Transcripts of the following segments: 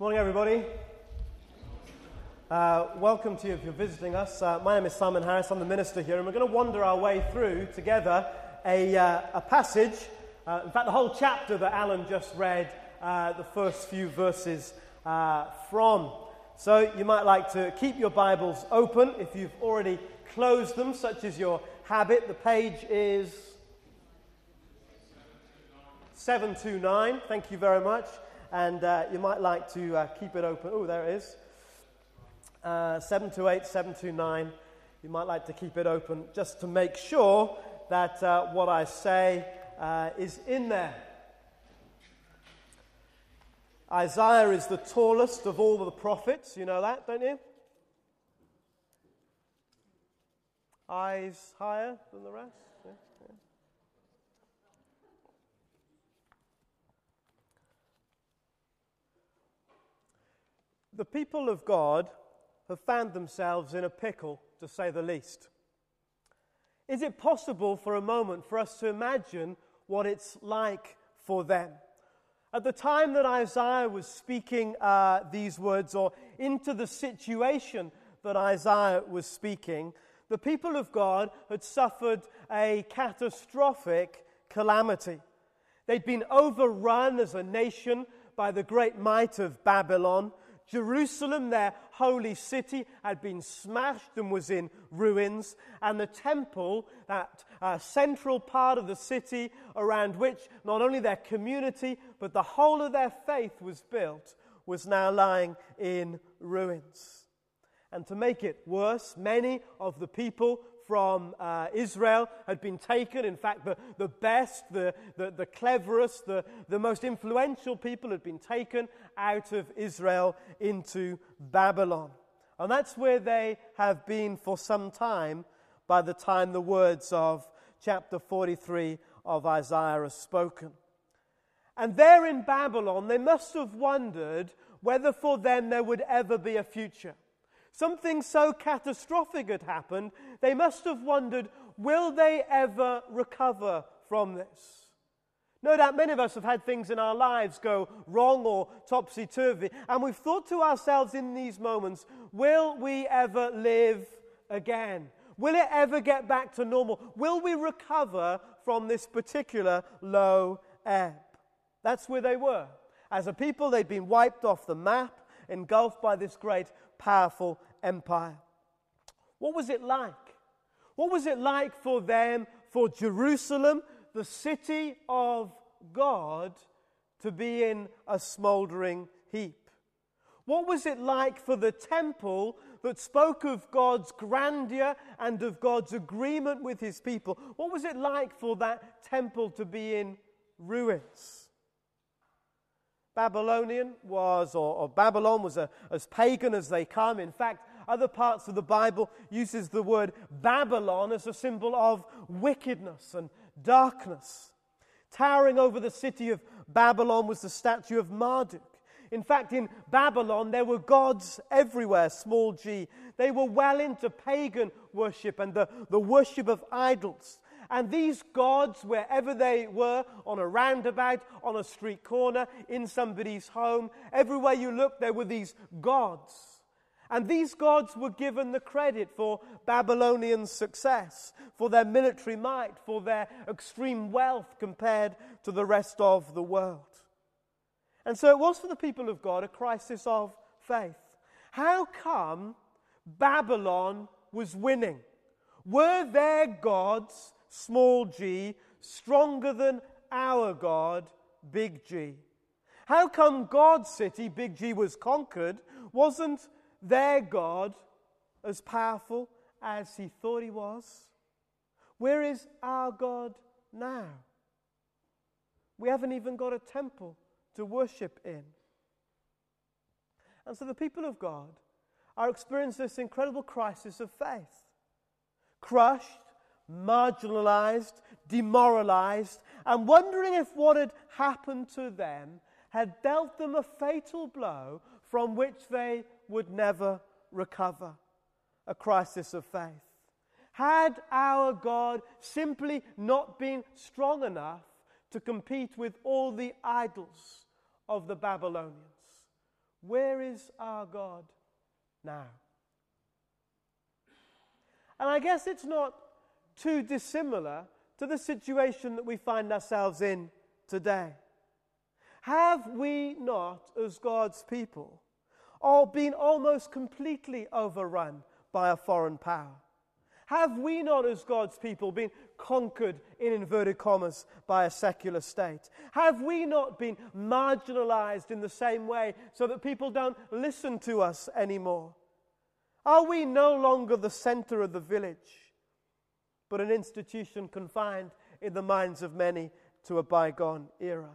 Morning, everybody. Uh, welcome to you if you're visiting us. Uh, my name is Simon Harris. I'm the minister here, and we're going to wander our way through together a, uh, a passage. Uh, in fact, the whole chapter that Alan just read, uh, the first few verses uh, from. So you might like to keep your Bibles open if you've already closed them, such as your habit. The page is 729. Thank you very much and uh, you might like to uh, keep it open. Oh, there it is. Uh, 728, 729. You might like to keep it open just to make sure that uh, what I say uh, is in there. Isaiah is the tallest of all the prophets. You know that, don't you? Eyes higher than the rest. The people of God have found themselves in a pickle, to say the least. Is it possible for a moment for us to imagine what it's like for them? At the time that Isaiah was speaking uh, these words, or into the situation that Isaiah was speaking, the people of God had suffered a catastrophic calamity. They'd been overrun as a nation by the great might of Babylon. Jerusalem, their holy city, had been smashed and was in ruins, and the temple, that uh, central part of the city around which not only their community but the whole of their faith was built, was now lying in ruins. And to make it worse, many of the people from uh, Israel had been taken. In fact, the, the best, the, the, the cleverest, the, the most influential people had been taken out of Israel into Babylon. And that's where they have been for some time by the time the words of chapter 43 of Isaiah are spoken. And there in Babylon, they must have wondered whether for them there would ever be a future. Something so catastrophic had happened, they must have wondered will they ever recover from this? No doubt many of us have had things in our lives go wrong or topsy turvy, and we've thought to ourselves in these moments will we ever live again? Will it ever get back to normal? Will we recover from this particular low ebb? That's where they were. As a people, they'd been wiped off the map, engulfed by this great powerful empire. What was it like? What was it like for them, for Jerusalem, the city of God, to be in a smoldering heap? What was it like for the temple that spoke of God's grandeur and of God's agreement with his people? What was it like for that temple to be in ruins? Babylonian was, or, or Babylon was a, as pagan as they come. In fact, other parts of the Bible uses the word Babylon as a symbol of wickedness and darkness. Towering over the city of Babylon was the statue of Marduk. In fact, in Babylon, there were gods everywhere, small g. They were well into pagan worship and the, the worship of idols. And these gods, wherever they were, on a roundabout, on a street corner, in somebody's home, everywhere you looked, there were these gods. And these gods were given the credit for Babylonian success, for their military might, for their extreme wealth compared to the rest of the world. And so it was for the people of God a crisis of faith. How come Babylon was winning? Were their gods small g, stronger than our God, big G. How come God's city, big G, was conquered? Wasn't their God as powerful as he thought he was? Where is our God now? We haven't even got a temple to worship in. And so the people of God are experiencing this incredible crisis of faith. Crushed, marginalized, demoralized, and wondering if what had happened to them had dealt them a fatal blow from which they would never recover a crisis of faith. Had our God simply not been strong enough to compete with all the idols of the Babylonians, Where is our God now? And I guess it's not too dissimilar to the situation that we find ourselves in today. Have we not, as God's people, all been almost completely overrun by a foreign power? Have we not, as God's people, been conquered, in inverted commas, by a secular state? Have we not been marginalized in the same way so that people don't listen to us anymore? Are we no longer the center of the village, but an institution confined in the minds of many to a bygone era?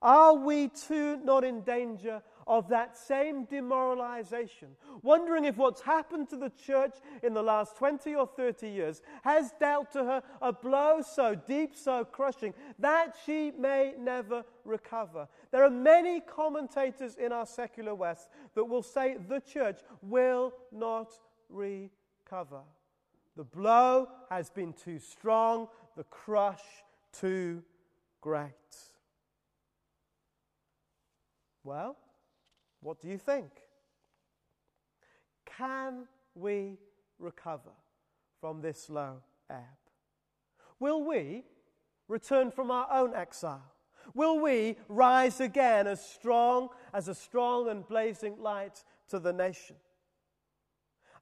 Are we too not in danger of that same demoralization, wondering if what's happened to the church in the last 20 or 30 years has dealt to her a blow so deep, so crushing, that she may never recover. There are many commentators in our secular West that will say the church will not recover. The blow has been too strong, the crush too great. Well, what do you think? Can we recover from this low ebb? Will we return from our own exile? Will we rise again as strong as a strong and blazing light to the nation?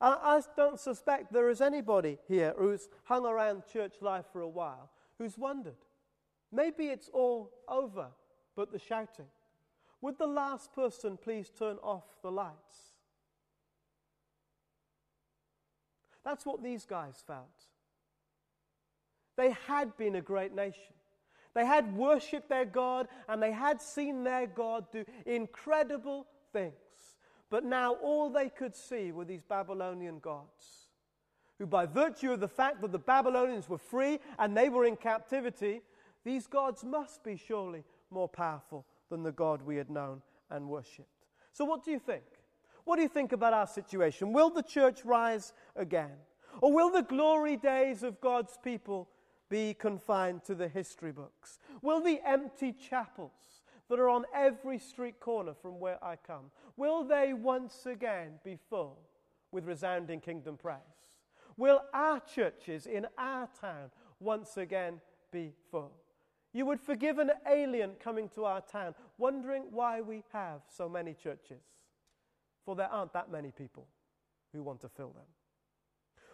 I don't suspect there is anybody here who's hung around church life for a while who's wondered. Maybe it's all over, but the shouting. Would the last person please turn off the lights? That's what these guys felt. They had been a great nation. They had worshipped their God and they had seen their God do incredible things. But now all they could see were these Babylonian gods, who, by virtue of the fact that the Babylonians were free and they were in captivity, these gods must be surely more powerful than the God we had known and worshipped. So, what do you think? What do you think about our situation? Will the church rise again? Or will the glory days of God's people be confined to the history books? Will the empty chapels that are on every street corner from where I come, will they once again be full with resounding kingdom praise? Will our churches in our town once again be full? You would forgive an alien coming to our town, wondering why we have so many churches, for there aren't that many people who want to fill them.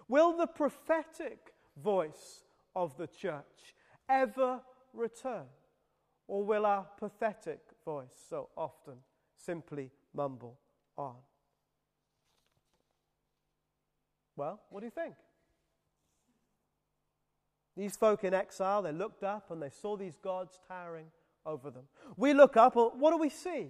Will the prophetic voice of the church ever return? Or will our pathetic voice so often simply mumble on? Well, what do you think? These folk in exile, they looked up and they saw these gods towering over them. We look up, what do we see?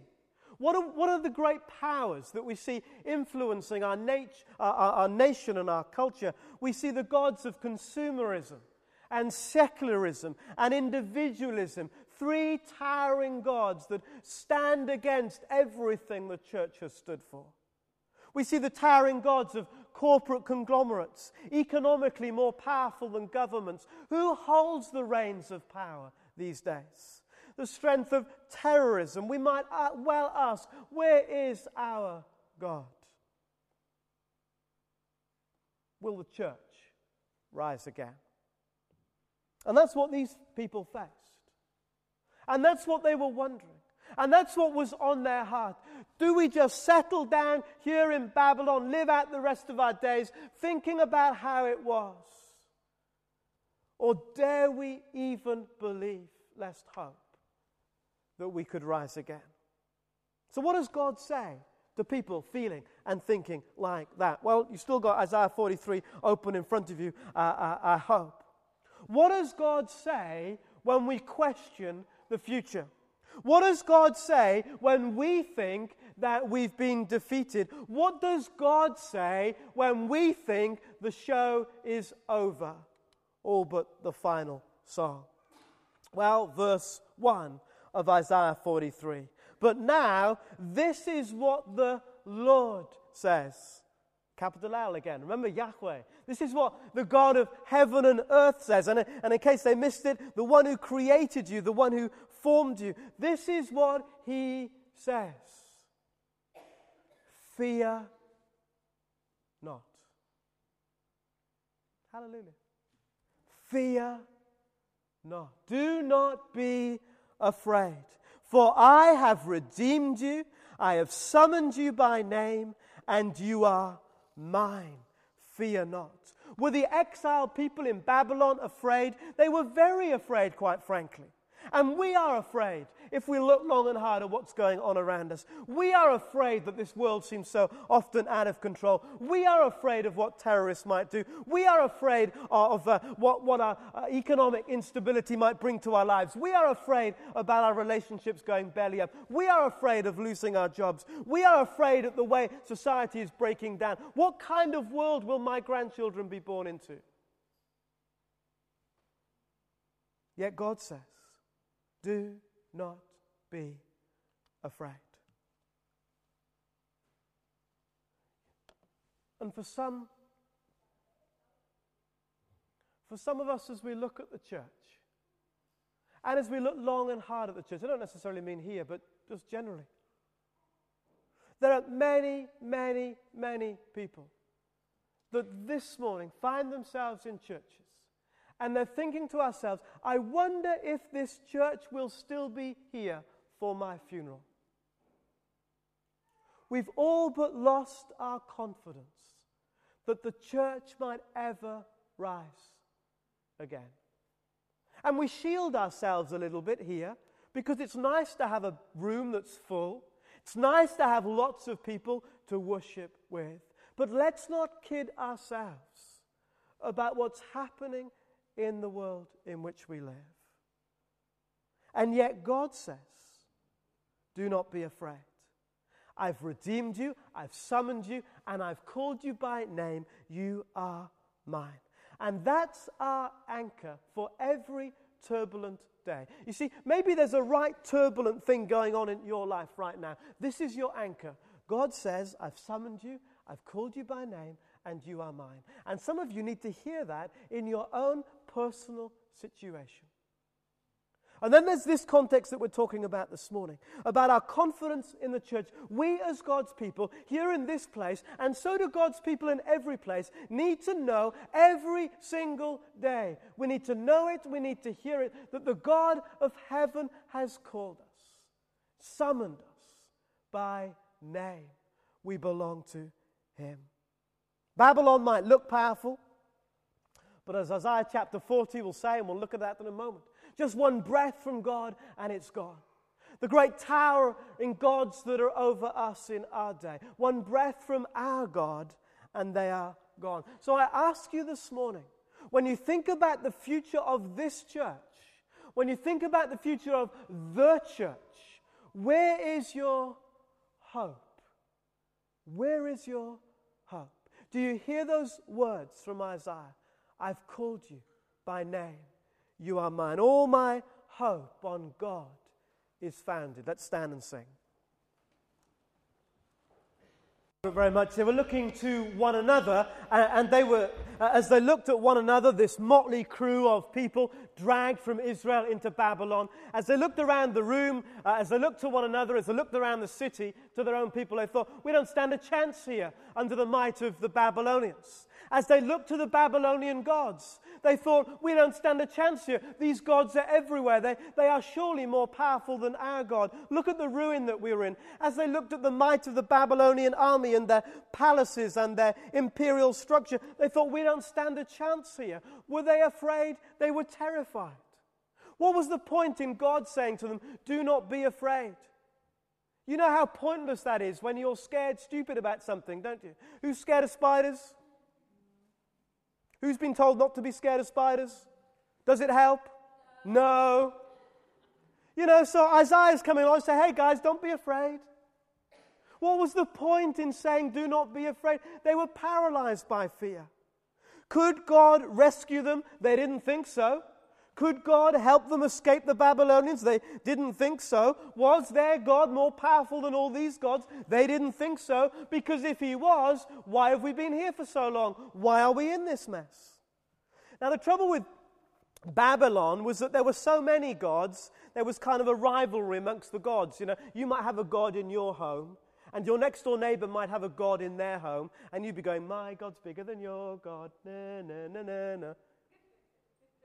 What are, what are the great powers that we see influencing our, nat- our, our, our nation and our culture? We see the gods of consumerism and secularism and individualism, three towering gods that stand against everything the church has stood for. We see the towering gods of corporate conglomerates, economically more powerful than governments. Who holds the reins of power these days? The strength of terrorism. We might uh, well ask, where is our God? Will the church rise again? And that's what these people faced. And that's what they were wondering. And that's what was on their heart. Do we just settle down here in Babylon, live out the rest of our days thinking about how it was? Or dare we even believe, lest hope, that we could rise again? So, what does God say to people feeling and thinking like that? Well, you've still got Isaiah 43 open in front of you, uh, uh, I hope. What does God say when we question the future? What does God say when we think that we've been defeated? What does God say when we think the show is over? All but the final song. Well, verse 1 of Isaiah 43. But now, this is what the Lord says. Capital L again. Remember Yahweh. This is what the God of heaven and earth says. And, and in case they missed it, the one who created you, the one who formed you. This is what he says. Fear not. Hallelujah. Fear not. Do not be afraid, for I have redeemed you. I have summoned you by name, and you are mine. Fear not. Were the exiled people in Babylon afraid? They were very afraid, quite frankly. And we are afraid if we look long and hard at what's going on around us. We are afraid that this world seems so often out of control. We are afraid of what terrorists might do. We are afraid of uh, what, what our uh, economic instability might bring to our lives. We are afraid about our relationships going belly up. We are afraid of losing our jobs. We are afraid of the way society is breaking down. What kind of world will my grandchildren be born into? Yet God says, do not be afraid. And for some, for some of us, as we look at the church, and as we look long and hard at the church, I don't necessarily mean here, but just generally, there are many, many, many people that this morning find themselves in churches and they're thinking to ourselves, I wonder if this church will still be here for my funeral. We've all but lost our confidence that the church might ever rise again. And we shield ourselves a little bit here because it's nice to have a room that's full. It's nice to have lots of people to worship with. But let's not kid ourselves about what's happening in the world in which we live. And yet God says, Do not be afraid. I've redeemed you, I've summoned you, and I've called you by name. You are mine. And that's our anchor for every turbulent day. You see, maybe there's a right turbulent thing going on in your life right now. This is your anchor. God says, I've summoned you, I've called you by name, and you are mine. And some of you need to hear that in your own personal situation. And then there's this context that we're talking about this morning about our confidence in the church. We, as God's people, here in this place, and so do God's people in every place, need to know every single day. We need to know it, we need to hear it, that the God of heaven has called us, summoned us by name. We belong to Him. Babylon might look powerful, but as Isaiah chapter 40 will say, and we'll look at that in a moment, just one breath from God and it's gone. The great tower in gods that are over us in our day. One breath from our God and they are gone. So I ask you this morning, when you think about the future of this church, when you think about the future of the church, where is your hope? Where is your hope? Do you hear those words from Isaiah? I've called you by name. You are mine. All my hope on God is founded. Let's stand and sing. very much. They were looking to one another, and they were, uh, as they looked at one another, this motley crew of people dragged from Israel into Babylon. As they looked around the room, uh, as they looked to one another, as they looked around the city to their own people, they thought, we don't stand a chance here under the might of the Babylonians as they looked to the Babylonian gods. They thought, we don't stand a chance here. These gods are everywhere. They, they are surely more powerful than our God. Look at the ruin that we're in. As they looked at the might of the Babylonian army and their palaces and their imperial structure, they thought, we don't stand a chance here. Were they afraid? They were terrified. What was the point in God saying to them, do not be afraid? You know how pointless that is when you're scared stupid about something, don't you? Who's scared of spiders? Who's been told not to be scared of spiders? Does it help? No. You know, so Isaiah's coming along and say, hey guys, don't be afraid. What was the point in saying, do not be afraid? They were paralyzed by fear. Could God rescue them? They didn't think so. Could God help them escape the Babylonians? They didn't think so. Was their God more powerful than all these gods? They didn't think so. Because if He was, why have we been here for so long? Why are we in this mess? Now, the trouble with Babylon was that there were so many gods, there was kind of a rivalry amongst the gods. You know, you might have a god in your home, And your next door neighbor might have a God in their home, and you'd be going, My God's bigger than your God. Na, na, na, na, na.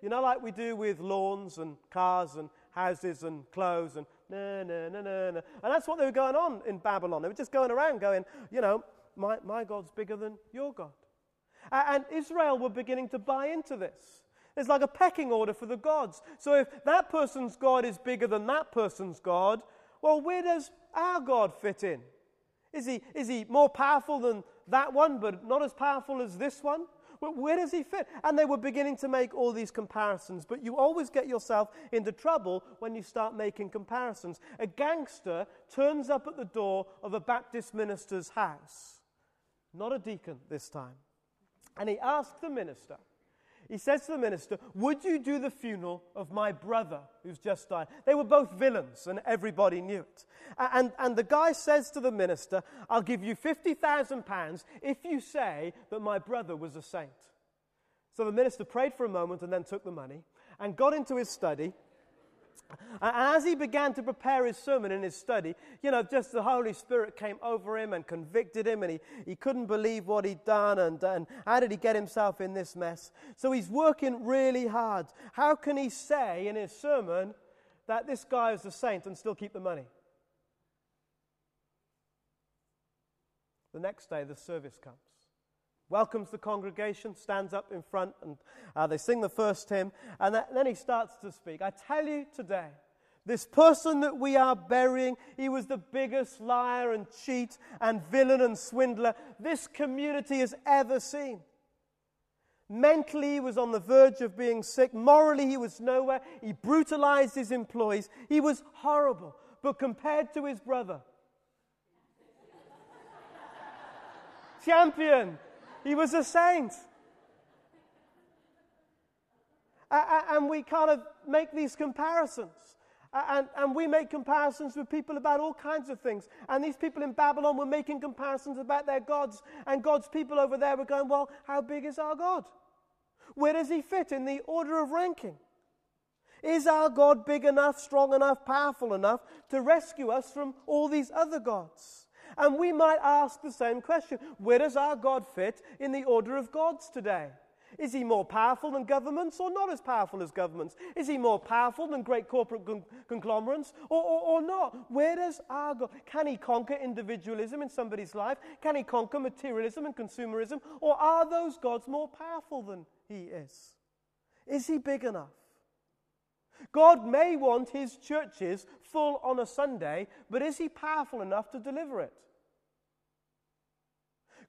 You know, like we do with lawns and cars and houses and clothes and na, na, na, na, na. And that's what they were going on in Babylon. They were just going around going, you know, my, my God's bigger than your God. And Israel were beginning to buy into this. It's like a pecking order for the gods. So if that person's God is bigger than that person's God, well, where does our God fit in? Is he, is he more powerful than that one, but not as powerful as this one? Well, where does he fit? And they were beginning to make all these comparisons. But you always get yourself into trouble when you start making comparisons. A gangster turns up at the door of a Baptist minister's house, not a deacon this time. And he asks the minister, he says to the minister, Would you do the funeral of my brother who's just died? They were both villains, and everybody knew it. And, and the guy says to the minister, I'll give you £50,000 if you say that my brother was a saint. So the minister prayed for a moment and then took the money and got into his study and as he began to prepare his sermon in his study, you know, just the Holy Spirit came over him and convicted him, and he, he couldn't believe what he'd done, and, and how did he get himself in this mess? So he's working really hard. How can he say in his sermon that this guy is a saint and still keep the money? The next day, the service comes welcomes the congregation, stands up in front, and uh, they sing the first hymn, and, that, then he starts to speak. I tell you today, this person that we are burying, he was the biggest liar and cheat and villain and swindler this community has ever seen. Mentally, he was on the verge of being sick. Morally, he was nowhere. He brutalized his employees. He was horrible. But compared to his brother, champion, he was a saint. And we kind of make these comparisons. And, and, we make comparisons with people about all kinds of things. And these people in Babylon were making comparisons about their gods. And God's people over there were going, Well, how big is our God? Where does he fit in the order of ranking? Is our God big enough, strong enough, powerful enough to rescue us from all these other gods? And we might ask the same question Where does our God fit in the order of gods today? Is he more powerful than governments or not as powerful as governments? Is he more powerful than great corporate con- conglomerates or, or, or not? Where does our God, can he conquer individualism in somebody's life? Can he conquer materialism and consumerism? Or are those gods more powerful than he is? Is he big enough? God may want his churches full on a Sunday, but is he powerful enough to deliver it?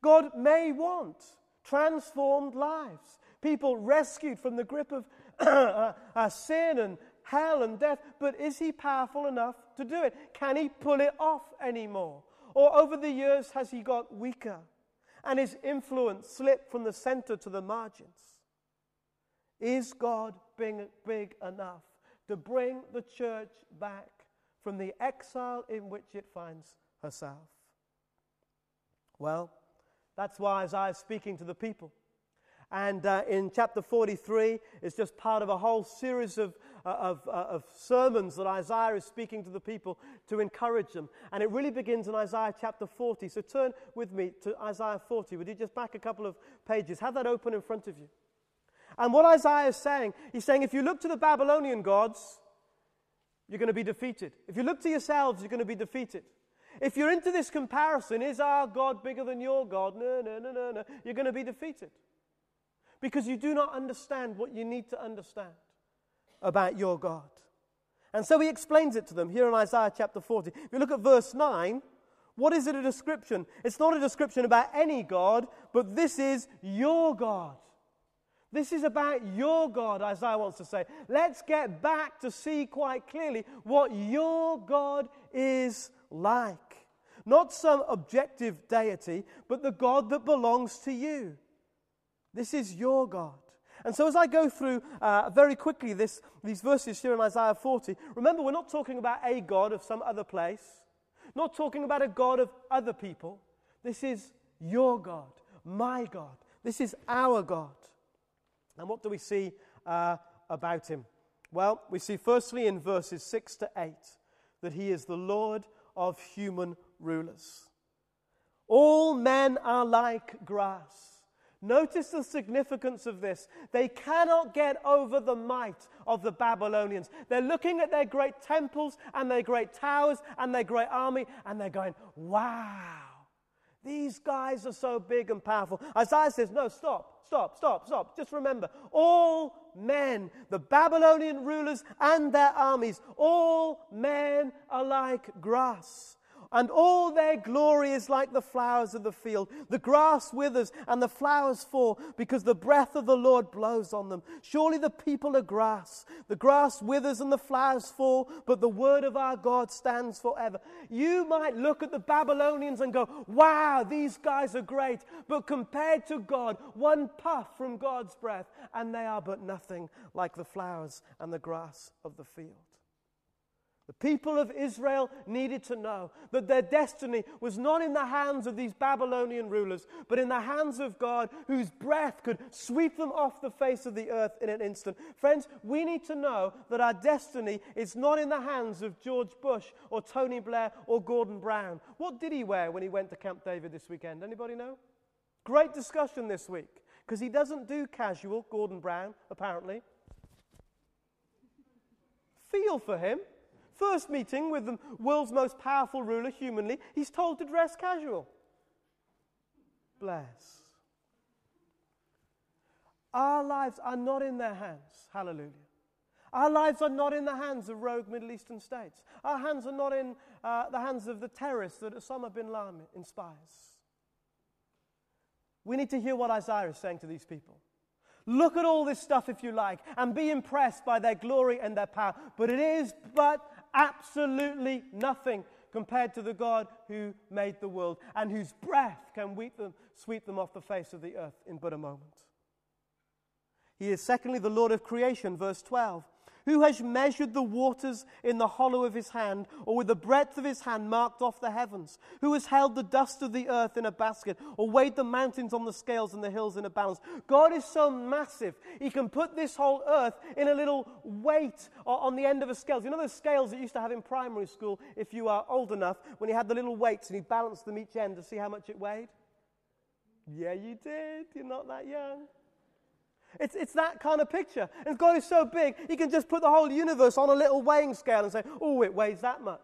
God may want transformed lives, people rescued from the grip of uh, uh, sin and hell and death, but is he powerful enough to do it? Can he pull it off anymore? Or over the years has he got weaker and his influence slipped from the center to the margins? Is God big, big enough to bring the church back from the exile in which it finds herself? Well, that's why Isaiah is speaking to the people. And uh, in chapter 43, it's just part of a whole series of, uh, of, uh, of, sermons that Isaiah is speaking to the people to encourage them. And it really begins in Isaiah chapter 40. So turn with me to Isaiah 40. Would you just back a couple of pages? Have that open in front of you. And what Isaiah is saying, he's saying if you look to the Babylonian gods, you're going to be defeated. If you look to yourselves, you're going to be defeated. If you're into this comparison, is our God bigger than your God? No, no, no, no, no. You're going to be defeated. Because you do not understand what you need to understand about your God. And so he explains it to them here in Isaiah chapter 40. If you look at verse 9, what is it a description? It's not a description about any God, but this is your God. This is about your God, Isaiah wants to say. Let's get back to see quite clearly what your God is like. Not some objective deity, but the God that belongs to you. This is your God. And so, as I go through uh, very quickly this, these verses here in Isaiah 40, remember, we're not talking about a God of some other place, not talking about a God of other people. This is your God, my God. This is our God. And what do we see uh, about him? Well, we see firstly in verses 6 to 8 that he is the Lord of human rulers. All men are like grass. Notice the significance of this. They cannot get over the might of the Babylonians. They're looking at their great temples and their great towers and their great army, and they're going, wow, these guys are so big and powerful. Isaiah says, no, stop, stop, stop, stop. Just remember, all men, the Babylonian rulers and their armies, all men are like grass and all their glory is like the flowers of the field. The grass withers and the flowers fall because the breath of the Lord blows on them. Surely the people are grass. The grass withers and the flowers fall, but the word of our God stands forever. You might look at the Babylonians and go, wow, these guys are great. But compared to God, one puff from God's breath, and they are but nothing like the flowers and the grass of the field. The people of Israel needed to know that their destiny was not in the hands of these Babylonian rulers, but in the hands of God, whose breath could sweep them off the face of the earth in an instant. Friends, we need to know that our destiny is not in the hands of George Bush or Tony Blair or Gordon Brown. What did he wear when he went to Camp David this weekend? Anybody know? Great discussion this week because he doesn't do casual, Gordon Brown, apparently. Feel for him. First meeting with the world's most powerful ruler humanly, he's told to dress casual. Bless. Our lives are not in their hands. Hallelujah. Our lives are not in the hands of rogue Middle Eastern states. Our hands are not in uh, the hands of the terrorists that Osama bin Laden inspires. We need to hear what Isaiah is saying to these people. Look at all this stuff if you like and be impressed by their glory and their power. But it is but absolutely nothing compared to the God who made the world and whose breath can them, sweep them off the face of the earth in but a moment. He is, secondly, the Lord of creation, verse 12. Who has measured the waters in the hollow of his hand, or with the breadth of his hand marked off the heavens? Who has held the dust of the earth in a basket, or weighed the mountains on the scales and the hills in a balance? God is so massive, he can put this whole earth in a little weight on the end of a scale. You know those scales that you used to have in primary school if you are old enough, when you had the little weights and you balanced them each end to see how much it weighed? Yeah, you did. You're not that young. It's, it's that kind of picture. And God is so big, He can just put the whole universe on a little weighing scale and say, oh, it weighs that much.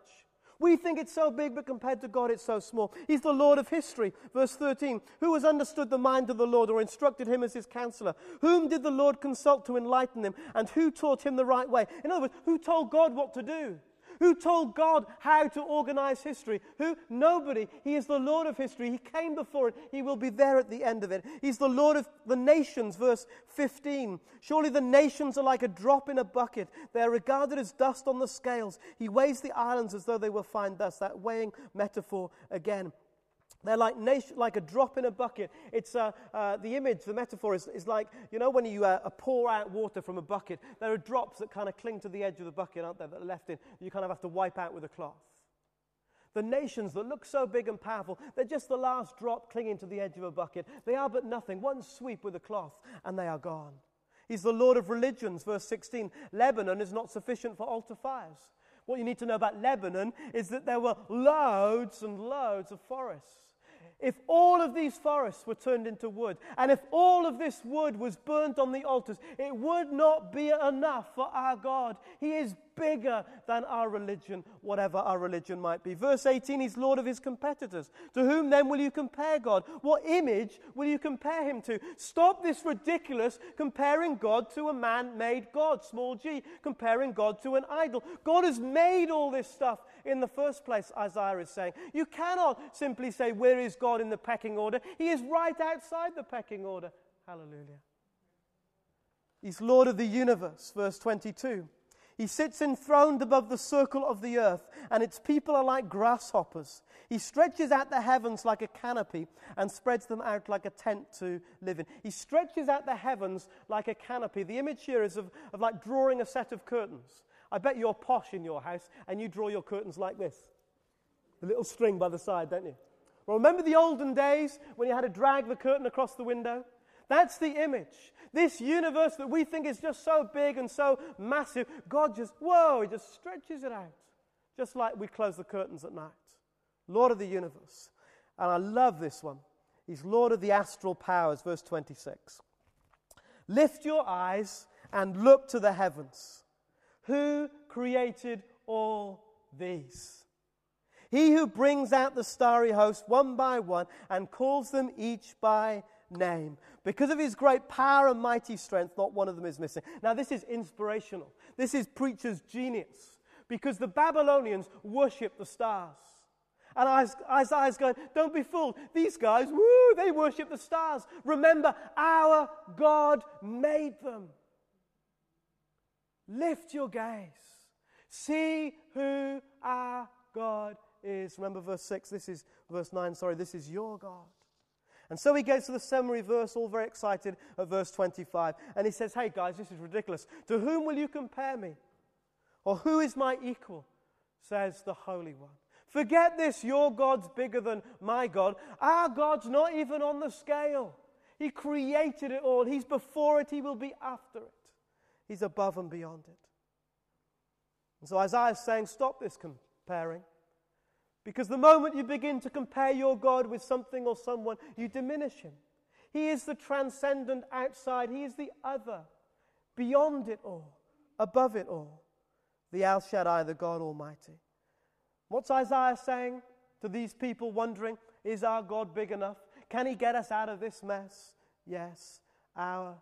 We think it's so big, but compared to God, it's so small. He's the Lord of history. Verse 13 Who has understood the mind of the Lord or instructed him as his counselor? Whom did the Lord consult to enlighten him? And who taught him the right way? In other words, who told God what to do? Who told God how to organize history? Who? Nobody. He is the Lord of history. He came before it. He will be there at the end of it. He's the Lord of the nations, verse 15. Surely the nations are like a drop in a bucket. They are regarded as dust on the scales. He weighs the islands as though they were fine dust. That weighing metaphor again. They're like, nation, like a drop in a bucket. It's uh, uh, the image, the metaphor is, is like, you know, when you uh, pour out water from a bucket, there are drops that kind of cling to the edge of the bucket, aren't there, that are left in. You kind of have to wipe out with a cloth. The nations that look so big and powerful, they're just the last drop clinging to the edge of a bucket. They are but nothing. One sweep with a cloth, and they are gone. He's the Lord of religions, verse 16. Lebanon is not sufficient for altar fires. What you need to know about Lebanon is that there were loads and loads of forests. If all of these forests were turned into wood, and if all of this wood was burnt on the altars, it would not be enough for our God. He is bigger than our religion, whatever our religion might be. Verse 18, He's Lord of His competitors. To whom then will you compare God? What image will you compare Him to? Stop this ridiculous comparing God to a man made God, small g, comparing God to an idol. God has made all this stuff in the first place, Isaiah is saying. You cannot simply say, Where is God in the pecking order? He is right outside the pecking order. Hallelujah. He's Lord of the universe, verse 22. He sits enthroned above the circle of the earth, and its people are like grasshoppers. He stretches out the heavens like a canopy and spreads them out like a tent to live in. He stretches out the heavens like a canopy. The image here is of, of like drawing a set of curtains. I bet you're posh in your house and you draw your curtains like this. The little string by the side, don't you? Well, remember the olden days when you had to drag the curtain across the window? That's the image. This universe that we think is just so big and so massive, God just, whoa, He just stretches it out. Just like we close the curtains at night. Lord of the universe. And I love this one. He's Lord of the astral powers, verse 26. Lift your eyes and look to the heavens. Who created all these? He who brings out the starry host one by one and calls them each by name. Because of his great power and mighty strength, not one of them is missing. Now, this is inspirational. This is preacher's genius. Because the Babylonians worship the stars. And Isaiah's going, Don't be fooled. These guys, woo, they worship the stars. Remember, our God made them. Lift your gaze. See who our God is. Remember verse 6. This is verse 9. Sorry, this is your God. And so he goes to the summary verse, all very excited at verse 25. And he says, Hey guys, this is ridiculous. To whom will you compare me? Or who is my equal? Says the Holy One. Forget this, your God's bigger than my God. Our God's not even on the scale. He created it all. He's before it, He will be after it. He's above and beyond it. And so Isaiah is saying, stop this comparing. Because the moment you begin to compare your God with something or someone, you diminish Him. He is the transcendent outside, He is the other, beyond it all, above it all, the El Shaddai, the God Almighty. What's Isaiah saying to these people wondering, is our God big enough? Can he get us out of this mess? Yes, our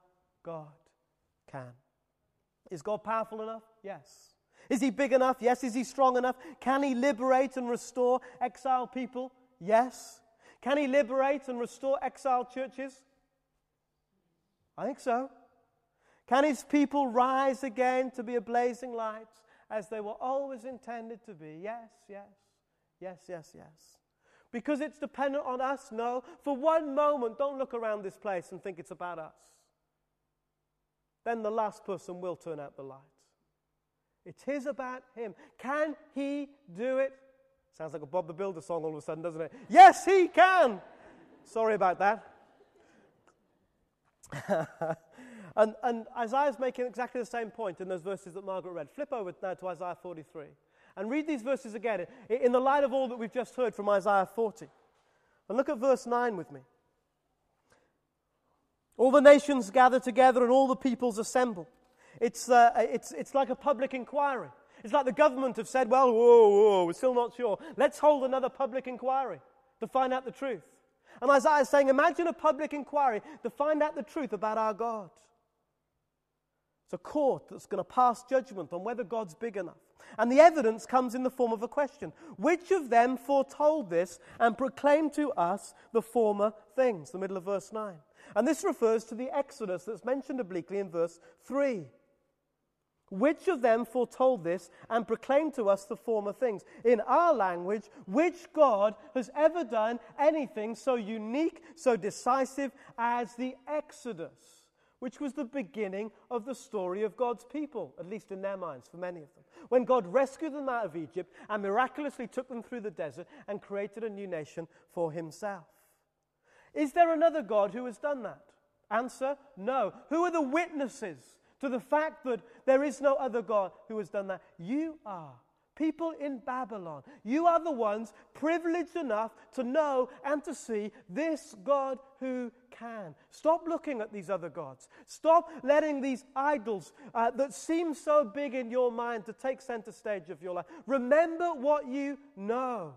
God can. Is God powerful enough? Yes. Is he big enough? Yes. Is he strong enough? Can he liberate and restore exiled people? Yes. Can he liberate and restore exiled churches? I think so. Can his people rise again to be a blazing light? as they were always intended to be. Yes, yes, yes, yes, yes. Because it's dependent on us? No. For one moment, don't look around this place and think it's about us. Then the last person will turn out the light. It is about Him. Can He do it? Sounds like a Bob the Builder song all of a sudden, doesn't it? Yes, He can. Sorry about that. And, and Isaiah's making exactly the same point in those verses that Margaret read. Flip over now to Isaiah 43 and read these verses again in the light of all that we've just heard from Isaiah 40. And look at verse 9 with me. All the nations gather together and all the peoples assemble. It's, uh, it's, it's like a public inquiry. It's like the government have said, well, whoa, whoa, we're still not sure. Let's hold another public inquiry to find out the truth. And Isaiah is saying, imagine a public inquiry to find out the truth about our God. It's a court that's going to pass judgment on whether God's big enough. And the evidence comes in the form of a question Which of them foretold this and proclaimed to us the former things? The middle of verse 9. And this refers to the Exodus that's mentioned obliquely in verse 3. Which of them foretold this and proclaimed to us the former things? In our language, which God has ever done anything so unique, so decisive as the Exodus? which was the beginning of the story of God's people, at least in their minds, for many of them. When God rescued them out of Egypt and miraculously took them through the desert and created a new nation for himself. Is there another God who has done that? Answer no. Who are the witnesses to the fact that there is no other God who has done that? You are. People in Babylon, you are the ones privileged enough to know and to see this God who can. Stop looking at these other gods. Stop letting these idols uh, that seem so big in your mind to take center stage of your life. Remember what you know.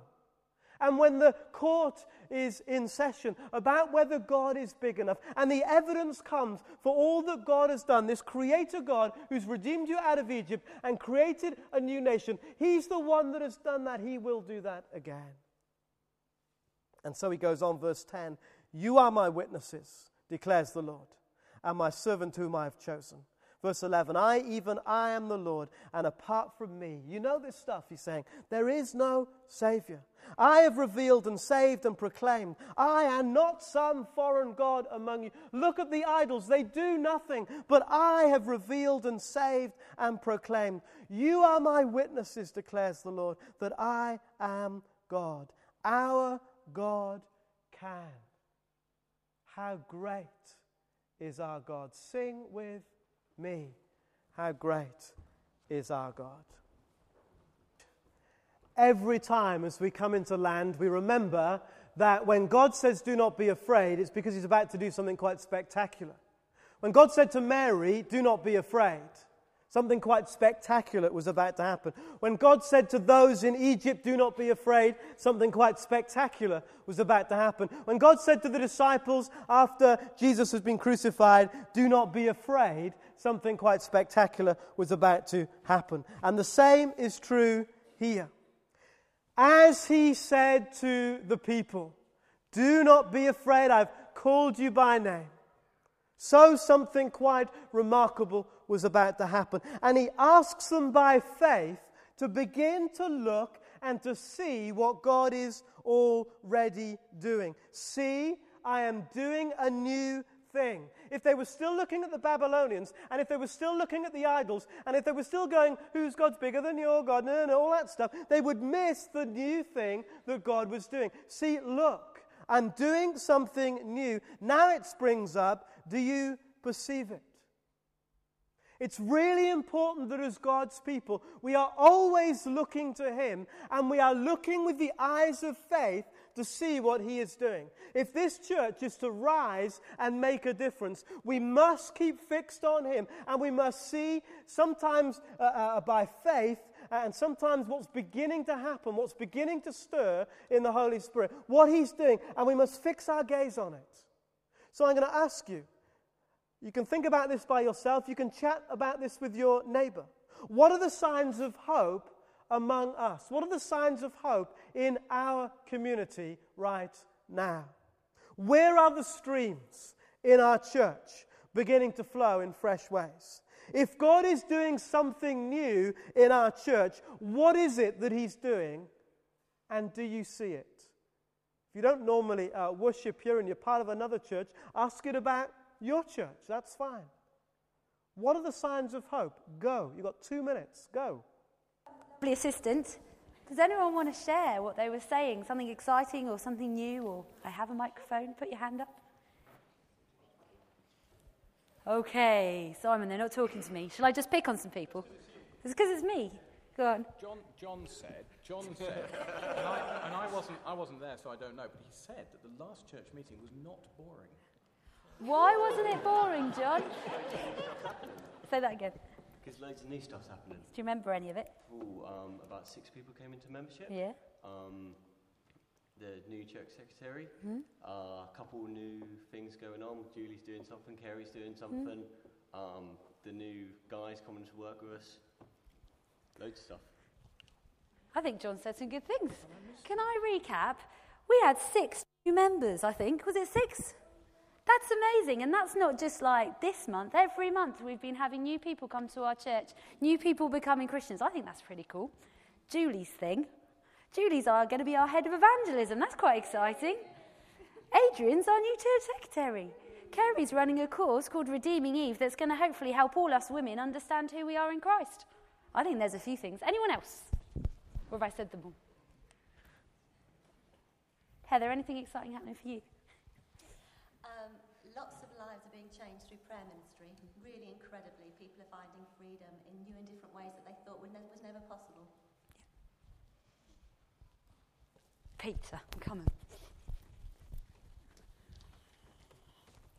And when the court is in session about whether God is big enough, and the evidence comes for all that God has done, this creator God who's redeemed you out of Egypt and created a new nation, He's the one that has done that. He will do that again. And so he goes on, verse 10 You are my witnesses, declares the Lord, and my servant whom I have chosen Verse 11, I, even I am the Lord, and apart from me, you know this stuff, he's saying, there is no Savior. I have revealed and saved and proclaimed. I am not some foreign God among you. Look at the idols, they do nothing, but I have revealed and saved and proclaimed. You are my witnesses, declares the Lord, that I am God. Our God can. How great is our God! Sing with me. How great is our God. Every time as we come into land, we remember that when God says, Do not be afraid, it's because he's about to do something quite spectacular. When God said to Mary, Do not be afraid, something quite spectacular was about to happen. When God said to those in Egypt, Do not be afraid, something quite spectacular was about to happen. When God said to the disciples after Jesus has been crucified, Do not be afraid, something quite spectacular was about to happen. And the same is true here. As he said to the people, Do not be afraid, I've called you by name. So something quite remarkable was about to happen. And he asks them by faith to begin to look and to see what God is already doing. See, I am doing a new thing. If they were still looking at the Babylonians, and if they were still looking at the idols, and if they were still going, whose God's bigger than your God, and all that stuff, they would miss the new thing that God was doing. See, look, I'm doing something new. Now it springs up. Do you perceive it? It's really important that as God's people, we are always looking to Him and we are looking with the eyes of faith to see what He is doing. If this church is to rise and make a difference, we must keep fixed on Him and we must see, sometimes uh, uh, by faith, and sometimes what's beginning to happen, what's beginning to stir in the Holy Spirit, what He's doing, and we must fix our gaze on it. So I'm going to ask you. You can think about this by yourself. You can chat about this with your neighbor. What are the signs of hope among us? What are the signs of hope in our community right now? Where are the streams in our church beginning to flow in fresh ways? If God is doing something new in our church, what is it that He's doing? And do you see it? If you don't normally uh, worship here and you're part of another church, ask it about your church. That's fine. What are the signs of hope? Go. You've got two minutes. Go lovely assistant. Does anyone want to share what they were saying? Something exciting or something new? Or I have a microphone. Put your hand up. Okay, Simon, they're not talking to me. Shall I just pick on some people? It's because it's me. Go on. John, John said, John said, and, I, and I, wasn't, I wasn't there, so I don't know, but he said that the last church meeting was not boring. Why wasn't it boring, John? Say that again. Because loads of new stuff's happening. Do you remember any of it? Ooh, um, about six people came into membership. Yeah. Um, the new church secretary. Mm-hmm. Uh, a couple new things going on. Julie's doing something. Kerry's doing something. Mm-hmm. Um, the new guys coming to work with us. Loads of stuff. I think John said some good things. Can I recap? We had six new members, I think. Was it six? That's amazing. And that's not just like this month. Every month we've been having new people come to our church, new people becoming Christians. I think that's pretty cool. Julie's thing. Julie's are going to be our head of evangelism. That's quite exciting. Adrian's our new church secretary. Kerry's running a course called Redeeming Eve that's going to hopefully help all us women understand who we are in Christ. I think there's a few things. Anyone else? Or have I said them all? Heather, anything exciting happening for you? lots of lives are being changed through prayer ministry. Really incredibly, people are finding freedom in new and different ways that they thought was never possible. Peter, come on.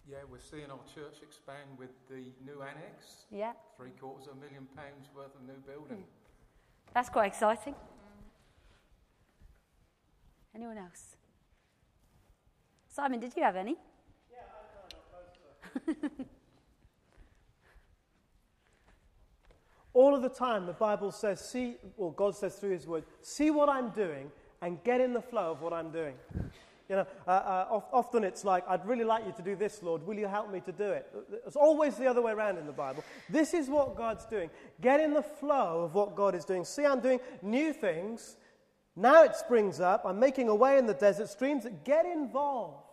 Yeah, we're seeing our church expand with the new annex. Yeah. Three quarters of a million pounds worth of new building. Hmm. That's quite exciting. Anyone else? Simon, did you have any? All of the time, the Bible says, see, well, God says through His Word, see what I'm doing and get in the flow of what I'm doing. You know, uh, uh, often it's like, I'd really like you to do this, Lord. Will you help me to do it? It's always the other way around in the Bible. This is what God's doing. Get in the flow of what God is doing. See, I'm doing new things. Now it springs up. I'm making a way in the desert streams. Get involved.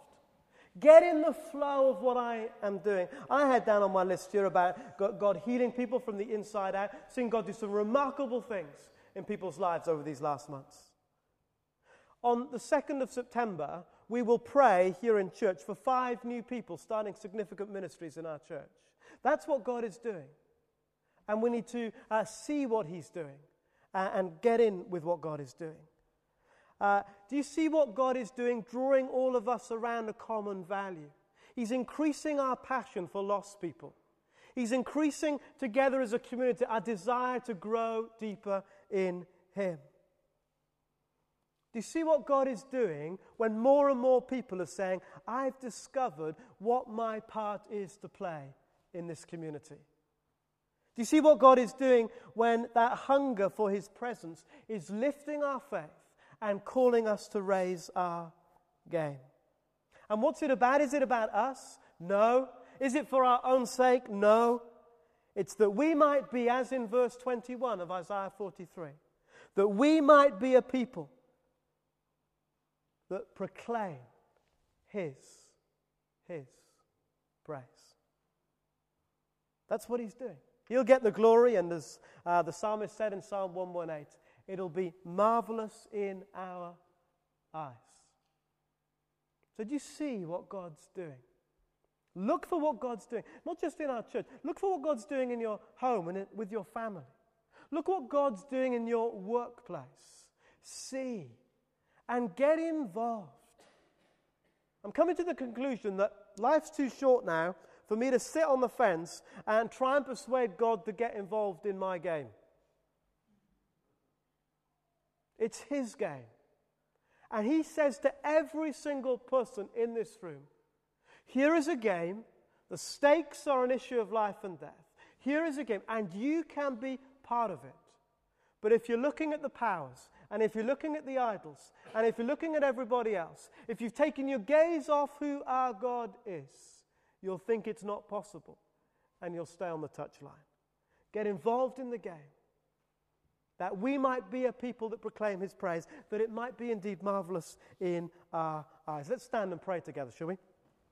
Get in the flow of what I am doing. I had down on my list here about God healing people from the inside out, seeing God do some remarkable things in people's lives over these last months. On the 2nd of September, we will pray here in church for five new people starting significant ministries in our church. That's what God is doing. And we need to uh, see what He's doing uh, and get in with what God is doing. Uh, do you see what God is doing? Drawing all of us around a common value. He's increasing our passion for lost people. He's increasing together as a community our desire to grow deeper in Him. Do you see what God is doing when more and more people are saying, I've discovered what my part is to play in this community? Do you see what God is doing when that hunger for His presence is lifting our faith and calling us to raise our game? And what's it about? Is it about us? No. Is it for our own sake? No. It's that we might be, as in verse 21 of Isaiah 43, that we might be a people that proclaim His, His praise. That's what He's doing. He'll get the glory, and as uh, the psalmist said in Psalm 118, it'll be marvelous in our eyes. So, do you see what God's doing? Look for what God's doing, not just in our church. Look for what God's doing in your home and with your family. Look what God's doing in your workplace. See and get involved. I'm coming to the conclusion that life's too short now for me to sit on the fence and try and persuade God to get involved in my game. It's His game. And He says to every single person in this room here is a game, the stakes are an issue of life and death. Here is a game, and you can be part of it. But if you're looking at the powers, and if you're looking at the idols, and if you're looking at everybody else, if you've taken your gaze off who our God is, you'll think it's not possible, and you'll stay on the touchline. Get involved in the game. That we might be a people that proclaim his praise, that it might be indeed marvelous in our eyes. Let's stand and pray together, shall we?